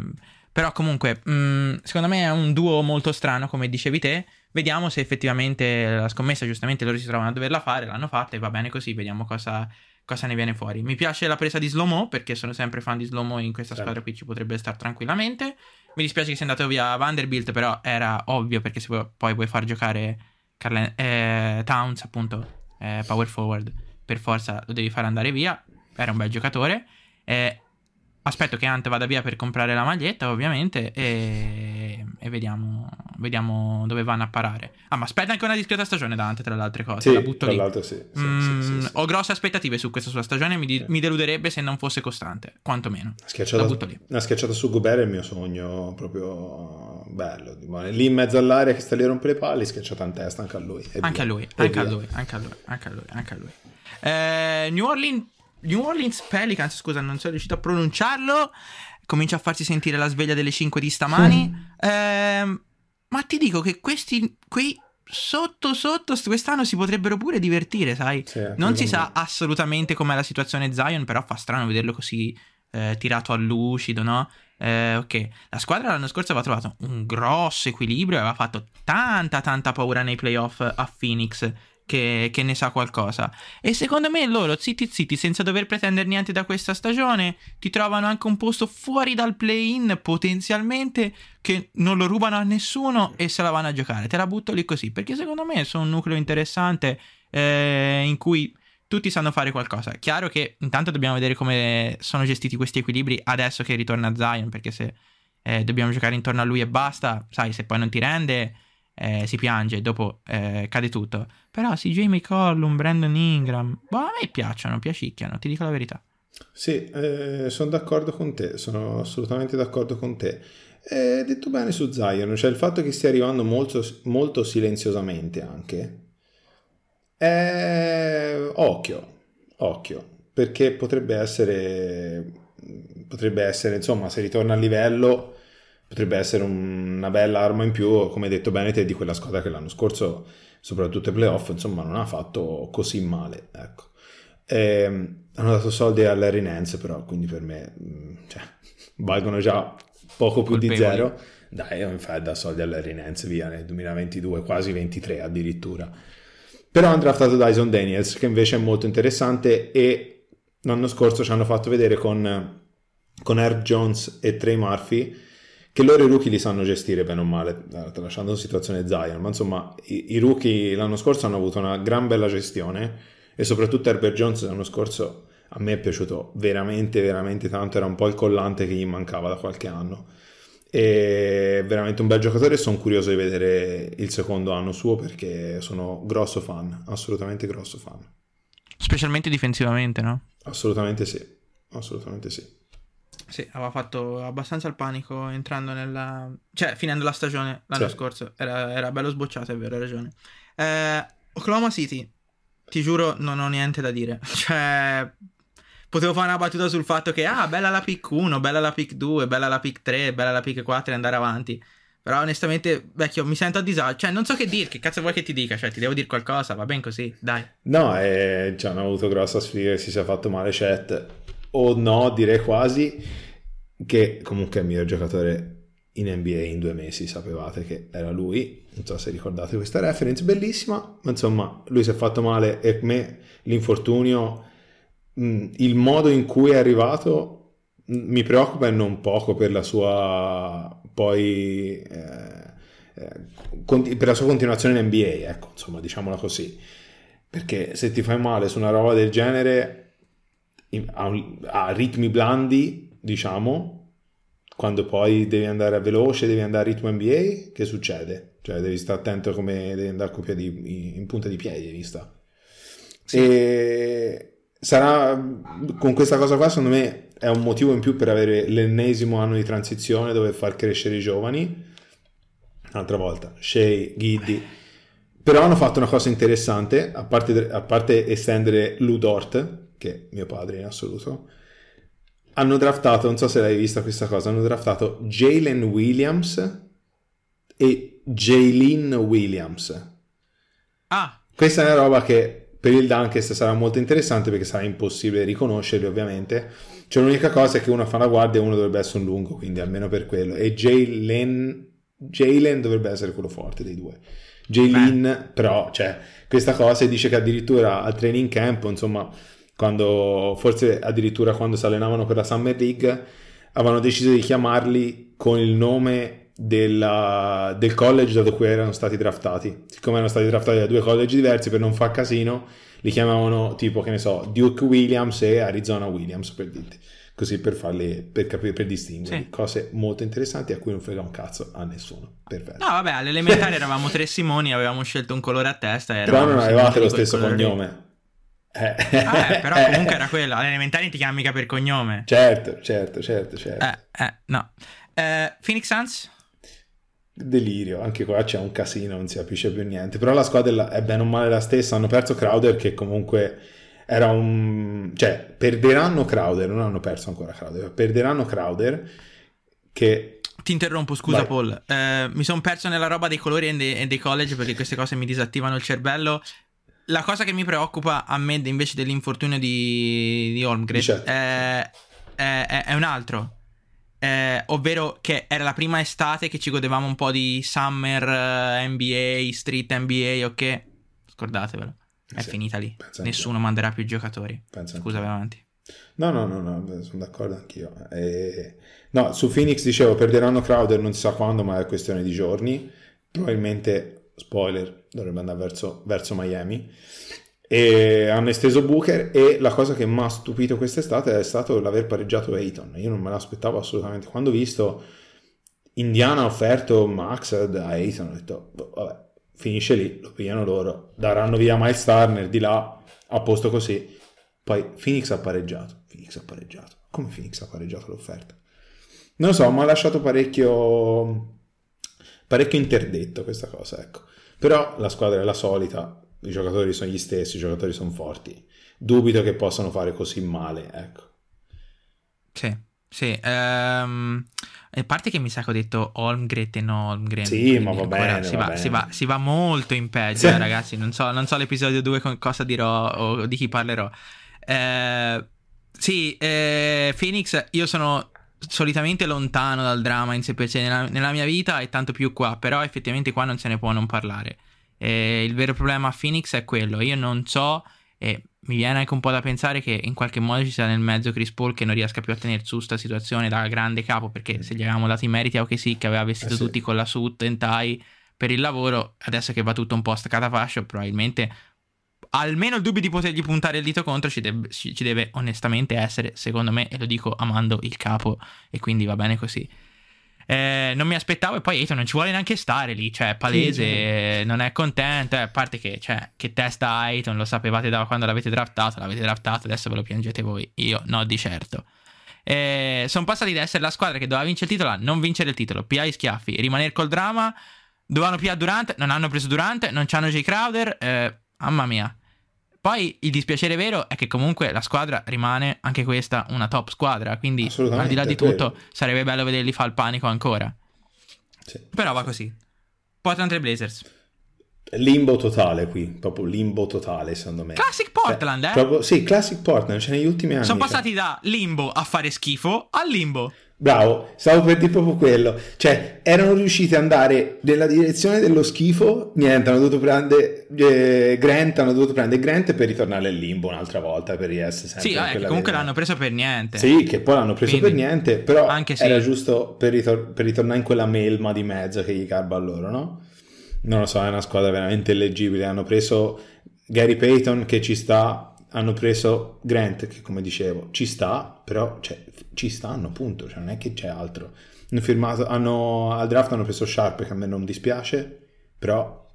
però comunque, mh, secondo me è un duo molto strano, come dicevi te. Vediamo se effettivamente la scommessa, giustamente loro si trovano a doverla fare, l'hanno fatta e va bene così, vediamo cosa, cosa ne viene fuori. Mi piace la presa di Slow perché sono sempre fan di Slow in questa Sì. squadra qui ci potrebbe stare tranquillamente. Mi dispiace che sia andato via Vanderbilt, però era ovvio perché se vuoi- poi vuoi far giocare Carlen- eh, Towns, appunto, eh, power forward, per forza lo devi fare andare via. Era un bel giocatore. Eh, aspetto che Ant vada via per comprare la maglietta, ovviamente, e, e vediamo, vediamo dove vanno a parare. Ah, ma aspetta anche una discreta stagione da Ant, tra le altre cose. Sì, la butto tra lì. l'altro sì. sì, Mm. Ho grosse aspettative su questa sua stagione. Mi, di- mi deluderebbe se non fosse costante, quantomeno. Schiacciata, La butto lì. una schiacciata su Gobert è il mio sogno proprio bello. Lì in mezzo all'area che sta lì a rompere le palle, schiacciata in testa anche a lui. Anche a lui, anche a via. lui, anche a lui, anche a lui, anche a lui. Eh, New Orleans, New Orleans Pelicans, scusa, non sono riuscito a pronunciarlo. Comincia a farsi sentire la sveglia delle 5 di stamani. Ehm, ma ti dico che questi, qui sotto sotto quest'anno si potrebbero pure divertire, sai? Sì, Non si sa assolutamente com'è la situazione Zion, però fa strano vederlo così eh, tirato a lucido, no? Eh, ok, la squadra l'anno scorso aveva trovato un grosso equilibrio, aveva fatto tanta tanta paura nei playoff a Phoenix che, che ne sa qualcosa. E secondo me loro, zitti zitti, senza dover pretendere niente da questa stagione, ti trovano anche un posto fuori dal play-in potenzialmente che non lo rubano a nessuno e se la vanno a giocare. Te la butto lì così, perché secondo me sono un nucleo interessante eh, in cui tutti sanno fare qualcosa. Chiaro che intanto dobbiamo vedere come sono gestiti questi equilibri adesso che ritorna Zion, perché se eh, dobbiamo giocare intorno a lui e basta, sai, se poi non ti rende eh, si piange, dopo eh, cade tutto. Però sì, Jamie Collum, Brandon Ingram, boh, a me piacciono, piacicchiano, ti dico la verità. Sì, eh, sono d'accordo con te, sono assolutamente d'accordo con te. Eh, detto bene su Zion, cioè il fatto che stia arrivando molto, molto silenziosamente anche. Eh, occhio, occhio, perché potrebbe essere, potrebbe essere, insomma, se ritorna a livello, potrebbe essere un- una bella arma in più, come hai detto bene te, di quella squadra che l'anno scorso, soprattutto ai playoff, insomma, non ha fatto così male, ecco. Ehm, hanno dato soldi a Larry Nance, però, quindi per me mh, cioè, valgono già poco più di Colpevoli. zero. Dai, non fai da soldi a Larry Nance via nel 2022, quasi 23 addirittura. Però hanno draftato Dyson Daniels, che invece è molto interessante e l'anno scorso ci hanno fatto vedere con, con Herb Jones e Trey Murphy che loro i rookie li sanno gestire bene o male, eh, tralasciando la situazione Zion, ma insomma i, i rookie l'anno scorso hanno avuto una gran bella gestione e soprattutto Herbert Jones l'anno scorso a me è piaciuto veramente veramente tanto, era un po' il collante che gli mancava da qualche anno. È veramente un bel giocatore e sono curioso di vedere il secondo anno suo perché sono grosso fan, assolutamente grosso fan. Specialmente difensivamente, no? Assolutamente sì, assolutamente sì. Sì, aveva fatto abbastanza il panico entrando nella... Cioè, finendo la stagione l'anno Sì. scorso. Era, era bello sbocciato, è vero, hai ragione. Eh, Oklahoma City, ti giuro, non ho niente da dire. Cioè, potevo fare una battuta sul fatto che, ah, bella la pick 1, bella la pick 2, bella la pick 3, bella la pick 4 e andare avanti. Però onestamente, vecchio, mi sento a disagio. Cioè, non so che dire, che cazzo vuoi che ti dica? Cioè, ti devo dire qualcosa, va bene così, dai. No, eh, ci hanno avuto grossa sfiga che si sia fatto male Chet, o no, direi quasi, che comunque è il miglior giocatore in NBA in due mesi, sapevate che era lui, non so se ricordate questa reference, bellissima, ma insomma lui si è fatto male e me l'infortunio, mh, il modo in cui è arrivato mh, mi preoccupa e non poco per la sua poi... eh, eh, per la sua continuazione in NBA, ecco, insomma, diciamola così. Perché se ti fai male su una roba del genere, a, ritmi blandi, diciamo, quando poi devi andare a veloce, devi andare a ritmo NBA, che succede? Cioè devi stare attento come devi andare piedi in punta di piedi, devi stare. E sarà con questa cosa qua, secondo me, è un motivo in più per avere l'ennesimo anno di transizione dove far crescere i giovani. Un'altra volta, Shea, Giddy. Però hanno fatto una cosa interessante, a parte, a parte estendere Ludort, che mio padre in assoluto, hanno draftato, non so se l'hai vista questa cosa, hanno draftato Jalen Williams e Jalen Williams. Ah, Questa è una roba che per il Dunkest sarà molto interessante perché sarà impossibile riconoscerli ovviamente. Cioè l'unica cosa è che uno fa la guardia e uno dovrebbe essere un lungo, quindi almeno per quello. E Jalen, Jalen dovrebbe essere quello forte dei due. Jalen però, cioè, questa cosa dice che addirittura al training camp, insomma, quando forse addirittura quando si allenavano per la Summer League, avevano deciso di chiamarli con il nome della, del college da cui erano stati draftati. Siccome erano stati draftati da due college diversi per non far casino, li chiamavano tipo, che ne so, Duke Williams e Arizona Williams per dirti. Così per farli, per capire, per distinguere. Sì. Cose molto interessanti a cui non frega un cazzo a nessuno. Perfetto. No, vabbè, all'elementare eravamo tre Simoni, avevamo scelto un colore a testa. Però non avevate lo stesso cognome. Eh. Ah, eh, però comunque era quello. All'elementare ti chiami mica per cognome. Certo, certo, certo, certo. Eh, eh, no. Eh, Phoenix Suns? Delirio, anche qua c'è un casino, non si capisce più niente. Però la squadra è bene o male la stessa. Hanno perso Crowder, che comunque era un. cioè, perderanno Crowder, non hanno perso ancora Crowder. Perderanno Crowder, che Ti interrompo, scusa Vai. Paul. Eh, mi sono perso nella roba dei colori e dei, e dei college perché queste cose mi disattivano il cervello. La cosa che mi preoccupa a me invece dell'infortunio di, di Holmgren Chet. è, è- è- è un altro. Eh, ovvero che era la prima estate che ci godevamo un po' di summer eh, NBA, street NBA, ok? Scordatevelo. È Sì, finita lì. Nessuno manderà più giocatori. penso Scusa, avanti. No, no, no, no, sono d'accordo anch'io. Eh, no, su Phoenix dicevo perderanno Crowder non si sa quando, ma è questione di giorni. Probabilmente, spoiler, dovrebbe andare verso, verso Miami. E hanno esteso Booker e la cosa che mi ha stupito quest'estate è stato l'aver pareggiato Ayton. Io non me l'aspettavo assolutamente. Quando ho visto Indiana ha offerto Max a Ayton, ho detto, "Boh, vabbè, finisce lì, lo pigliano loro, daranno via Miles Turner di là, a posto così. Poi Phoenix ha pareggiato. Phoenix ha pareggiato. Come Phoenix ha pareggiato l'offerta? Non so, mi ha lasciato parecchio parecchio interdetto questa cosa, ecco. Però la squadra è la solita, i giocatori sono gli stessi, i giocatori sono forti. Dubito che possano fare così male, ecco. Sì, sì. ehm, a parte che mi sa che ho detto Holmgren e no Holmgren. Sì, ma va bene, Si va va, bene. si va- si va molto in peggio, Sì. eh, ragazzi. Non so, non so l'episodio 2 con cosa dirò o di chi parlerò. Eh, sì, eh, Phoenix, io sono solitamente lontano dal drama in sé per sé nella, nella mia vita e tanto più qua, però effettivamente qua non se ne può non parlare. Eh, il vero problema a Phoenix è quello, io non so e mi viene anche un po' da pensare che in qualche modo ci sia nel mezzo Chris Paul che non riesca più a tenere su sta situazione da grande capo perché se gli avevamo dato i meriti a OKC che aveva vestito Eh sì. tutti con la suit and tie per il lavoro adesso che va tutto un po' a staccata fascia probabilmente almeno il dubbio di potergli puntare il dito contro ci deve, ci ci deve onestamente essere secondo me e lo dico amando il capo e quindi va bene così Eh, non mi aspettavo e poi Ayton non ci vuole neanche stare lì, cioè è palese, Sì, eh, non è contento, eh, a parte che, cioè, che testa ha Ayton, lo sapevate da quando l'avete draftato, l'avete draftato, adesso ve lo piangete voi, io no di certo. sono passati da essere la squadra che doveva vincere il titolo a non vincere il titolo, pigliare gli schiaffi, rimanere col dramma, dovevano pigliare Durante, non hanno preso Durante, non c'hanno Jay Crowder, eh, mamma mia. Poi il dispiacere vero è che comunque la squadra rimane anche questa una top squadra, quindi al di là di tutto sarebbe bello vederli fare il panico ancora. Sì. Però va così. Portland Trail Blazers. Limbo totale qui, proprio limbo totale secondo me. Classic Portland, Cioè, eh. proprio- sì, Classic Portland, cioè negli ultimi anni. Sono cioè. passati da limbo a fare schifo a limbo. Bravo, stavo per dire proprio quello. Cioè, erano riusciti ad andare nella direzione dello schifo. Niente, hanno dovuto prendere eh, Grant, hanno dovuto prendere Grant per ritornare al limbo un'altra volta per essere sempre Sì, quella comunque vena. l'hanno preso per niente. Sì, che poi l'hanno preso Quindi, per niente, però anche sì. era giusto per, ritor- per ritornare in quella melma di mezzo che gli garba a loro, no? Non lo so, è una squadra veramente illeggibile. Hanno preso Gary Payton che ci sta, hanno preso Grant che come dicevo ci sta, però cioè, ci stanno, punto, cioè, non è che c'è altro. Hanno firmato, hanno, al draft hanno preso Sharp che a me non dispiace, però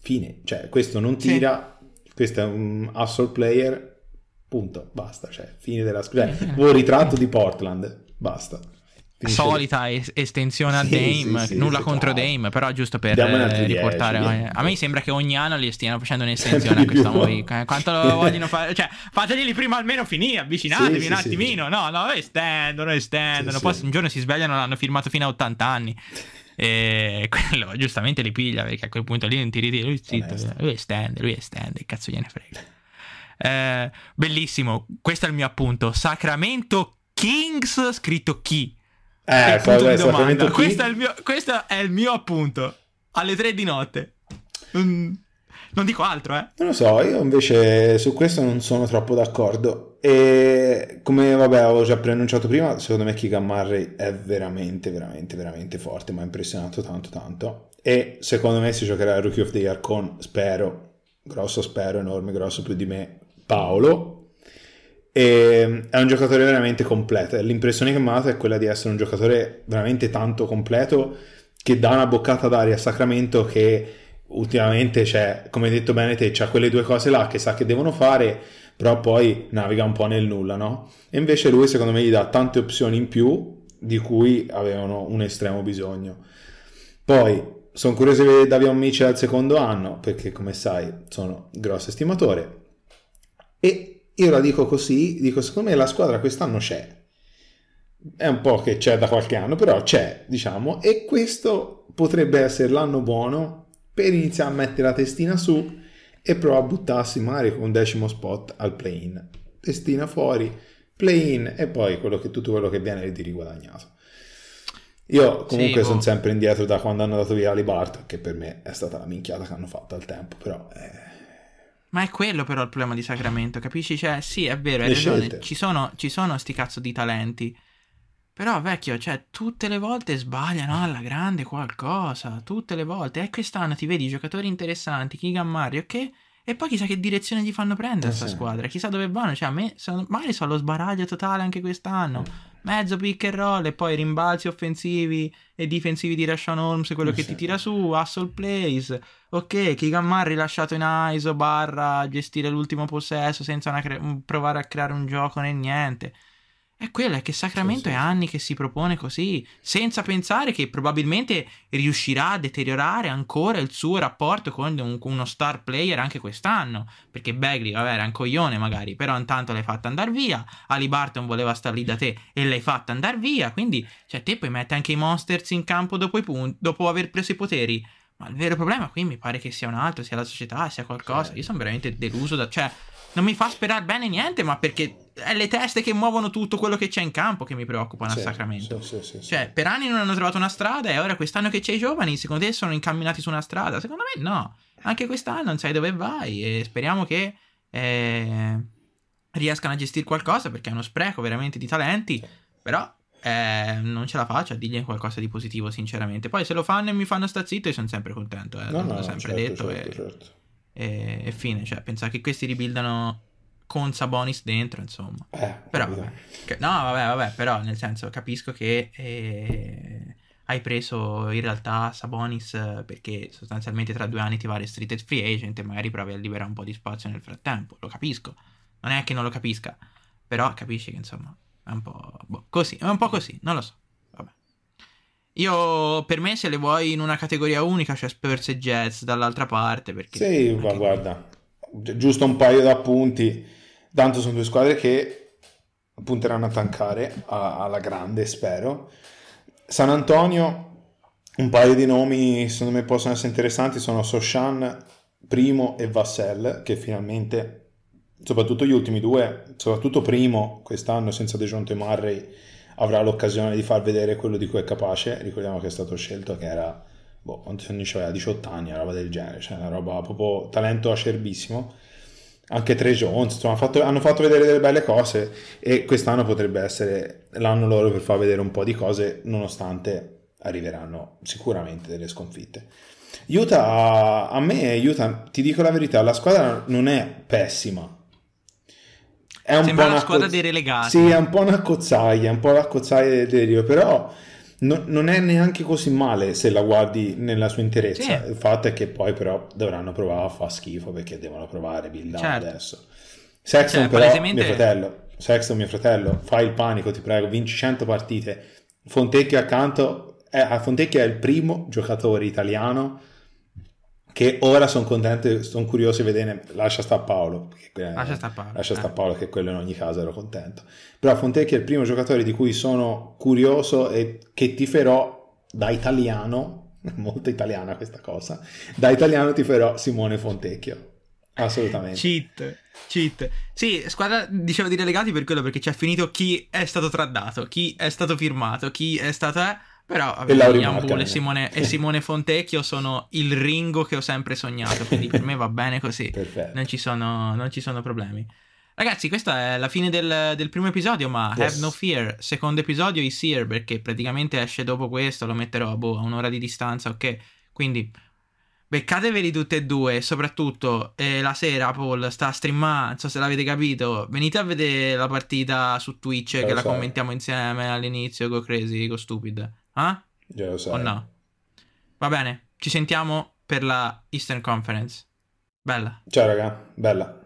fine, cioè questo non Sì. tira, questo è un hustle player, punto, basta, cioè fine della squadra, Sì. un ritratto di Portland, basta. Solita es- estensione a Sì, Dame, sì, sì, nulla contro chiaro. Dame, però giusto per eh, riportare. 10, eh, via. a me sembra che ogni anno li stiano facendo un'estensione a quest'uomo qui. Eh, Quanto lo vogliono fare? Cioè, fateglieli prima almeno finire, avvicinatevi un attimino. No, no, estendono, estendono. Poi un giorno si svegliano, l'hanno firmato fino a 80 anni. E quello giustamente li piglia perché a quel punto lì non ti ritiri. Lui, zitto, lui estende, lui estende, cazzo gliene frega. Eh, bellissimo, questo è il mio appunto. Sacramento Kings scritto chi? Eh, vabbè, di domanda. Questo, è il mio, questo è il mio appunto. Alle tre di notte. Non, non dico altro, eh. Non lo so, io invece su questo non sono troppo d'accordo. E come vabbè, avevo già preannunciato prima, secondo me Keegan Murray è veramente, veramente, veramente forte. Mi ha impressionato tanto, tanto. E secondo me si giocherà il Rookie of the Year con, spero, grosso spero, enorme, grosso più di me, Paolo. E è un giocatore veramente completo. L'impressione che mi ha dato è quella di essere un giocatore veramente tanto completo che dà una boccata d'aria a Sacramento che ultimamente c'è, come hai detto bene te, c'ha quelle due cose là che sa che devono fare, però poi naviga un po' nel nulla, no? E invece lui secondo me gli dà tante opzioni in più di cui avevano un estremo bisogno. Poi sono curioso di vedere Davion Mitchell al secondo anno, perché come sai sono grosso estimatore. E io la dico così, dico secondo me la squadra quest'anno c'è. È un po' che c'è da qualche anno, però c'è, diciamo, e questo potrebbe essere l'anno buono per iniziare a mettere la testina su e provare a buttarsi magari con un decimo spot al play-in. Testina fuori, play-in e poi quello che, tutto quello che viene di riguadagnato. Io comunque Sì, sono boh. sempre indietro da quando hanno dato via Alibarto, che per me è stata la minchiata che hanno fatto al tempo, però... eh, Ma è quello però il problema di Sacramento, capisci? Cioè, sì, è vero, hai ragione. Ci sono, ci sono sti cazzo di talenti. Però, vecchio, cioè, tutte le volte sbagliano alla grande qualcosa. Tutte le volte. E quest'anno ti vedi giocatori interessanti, Keegan Murray, ok? E poi chissà che direzione gli fanno prendere Eh, a sta sì. squadra. Chissà dove vanno. Cioè, a me, sono, magari sono allo sbaraglio totale anche quest'anno. Mezzo pick and roll e poi rimbalzi offensivi e difensivi di Rashawn Holmes, quello Eh, che sì. ti tira su, hustle plays. Ok, Keegan Murray lasciato in ISO barra gestire l'ultimo possesso senza cre- provare a creare un gioco né niente. E quello è che Sacramento Sì, sì, è anni che si propone così, senza pensare che probabilmente riuscirà a deteriorare ancora il suo rapporto con un- uno star player anche quest'anno. Perché Bagley, vabbè, era un coglione magari, però intanto l'hai fatta andare via. Ali Barton voleva star lì da te e l'hai fatta andare via. Quindi, cioè, te puoi mettere anche i Monsters in campo dopo, i punti, dopo aver preso i poteri. Ma il vero problema qui mi pare che sia un altro, sia la società, sia qualcosa. Sì. Io sono veramente deluso da... Cioè, non mi fa sperare bene niente, ma perché è le teste che muovono tutto quello che c'è in campo che mi preoccupano sì, a Sacramento. sì, sì. Cioè, per anni non hanno trovato una strada e ora quest'anno che c'è i giovani, secondo te sono incamminati su una strada? Secondo me no. Anche quest'anno non sai dove vai e speriamo che eh, riescano a gestire qualcosa perché è uno spreco veramente di talenti, però eh, non ce la faccio a dirgli qualcosa di positivo sinceramente. Poi se lo fanno e mi fanno sta zitto io sono sempre contento, eh, No, l'ho no, sempre certo, detto certo, e, certo. E, e fine, cioè pensare che questi ribuildano con Sabonis dentro, insomma. Eh, Però vabbè. Che- No, vabbè, vabbè, però nel senso capisco che eh, hai preso in realtà Sabonis perché sostanzialmente tra due anni ti va restricted free agent e magari provi a liberare un po' di spazio nel frattempo. Lo capisco. Non è che non lo capisca, però capisci che insomma è un po' boh, così, è un po' così, non lo so. Io per me se le vuoi in una categoria unica c'è Spurs e Jets dall'altra parte perché Sì, ma guarda, gi- giusto un paio di appunti. Tanto sono due squadre che punteranno a tankare a- alla grande, spero. San Antonio, un paio di nomi secondo me possono essere interessanti, sono Soshan Primo e Vassell, che finalmente, soprattutto gli ultimi due, soprattutto Primo quest'anno senza DeJounte Murray, avrà l'occasione di far vedere quello di cui è capace. Ricordiamo che è stato scelto che era, boh, quanti anni c'aveva? 18 anni, una roba del genere, cioè una roba proprio talento acerbissimo. Anche Tre Jones, insomma, fatto- hanno fatto vedere delle belle cose e quest'anno potrebbe essere l'anno loro per far vedere un po' di cose, nonostante arriveranno sicuramente delle sconfitte. Utah, a me, Utah, ti dico la verità, la squadra non è pessima. È un Sembra po' una squadra cozz- dei relegati. Sì, è un po' una cozzaglia, è un po' la cozzaglia del delirio, però no- non è neanche così male se la guardi nella sua interezza. Sì. Il fatto è che poi però dovranno provare a far schifo perché devono provare build Certo. adesso. Sexton Cioè, però, palesemente- mio fratello, Sexton mio fratello, fai il panico, ti prego, vinci 100 partite. Fontecchio accanto, a Fontecchio è il primo giocatore italiano che ora sono contento, sono curioso di vedere, lascia sta Paolo, perché, eh, Lascia sta Paolo, lascia sta eh. Paolo che quello in ogni caso ero contento. Però Fontecchio è il primo giocatore di cui sono curioso e che tiferò Da italiano, molto italiana questa cosa, da italiano ti farò Simone Fontecchio. Assolutamente. Cheat, cheat. Sì, squadra dicevo di relegati per quello perché ci ha finito chi è stato tradato, chi è stato firmato, chi è stato... Però Ian Bull e Simone, e Simone Fontecchio sono il Ringo che ho sempre sognato, quindi per me va bene così. Non ci, sono, non ci sono problemi. Ragazzi, questa è la fine del, del primo episodio, ma yes. Have No Fear, secondo episodio is here, perché praticamente esce dopo questo, lo metterò boh, a un'ora di distanza, ok? Quindi beccateveli tutte e due, soprattutto eh, la sera Paul sta streamando, non so se l'avete capito, venite a vedere la partita su Twitch che la commentiamo insieme all'inizio con Crazy, con Stupid. Eh? Già lo sai. O no? Va bene, ci sentiamo per la Eastern Conference. Bella. Ciao raga, bella.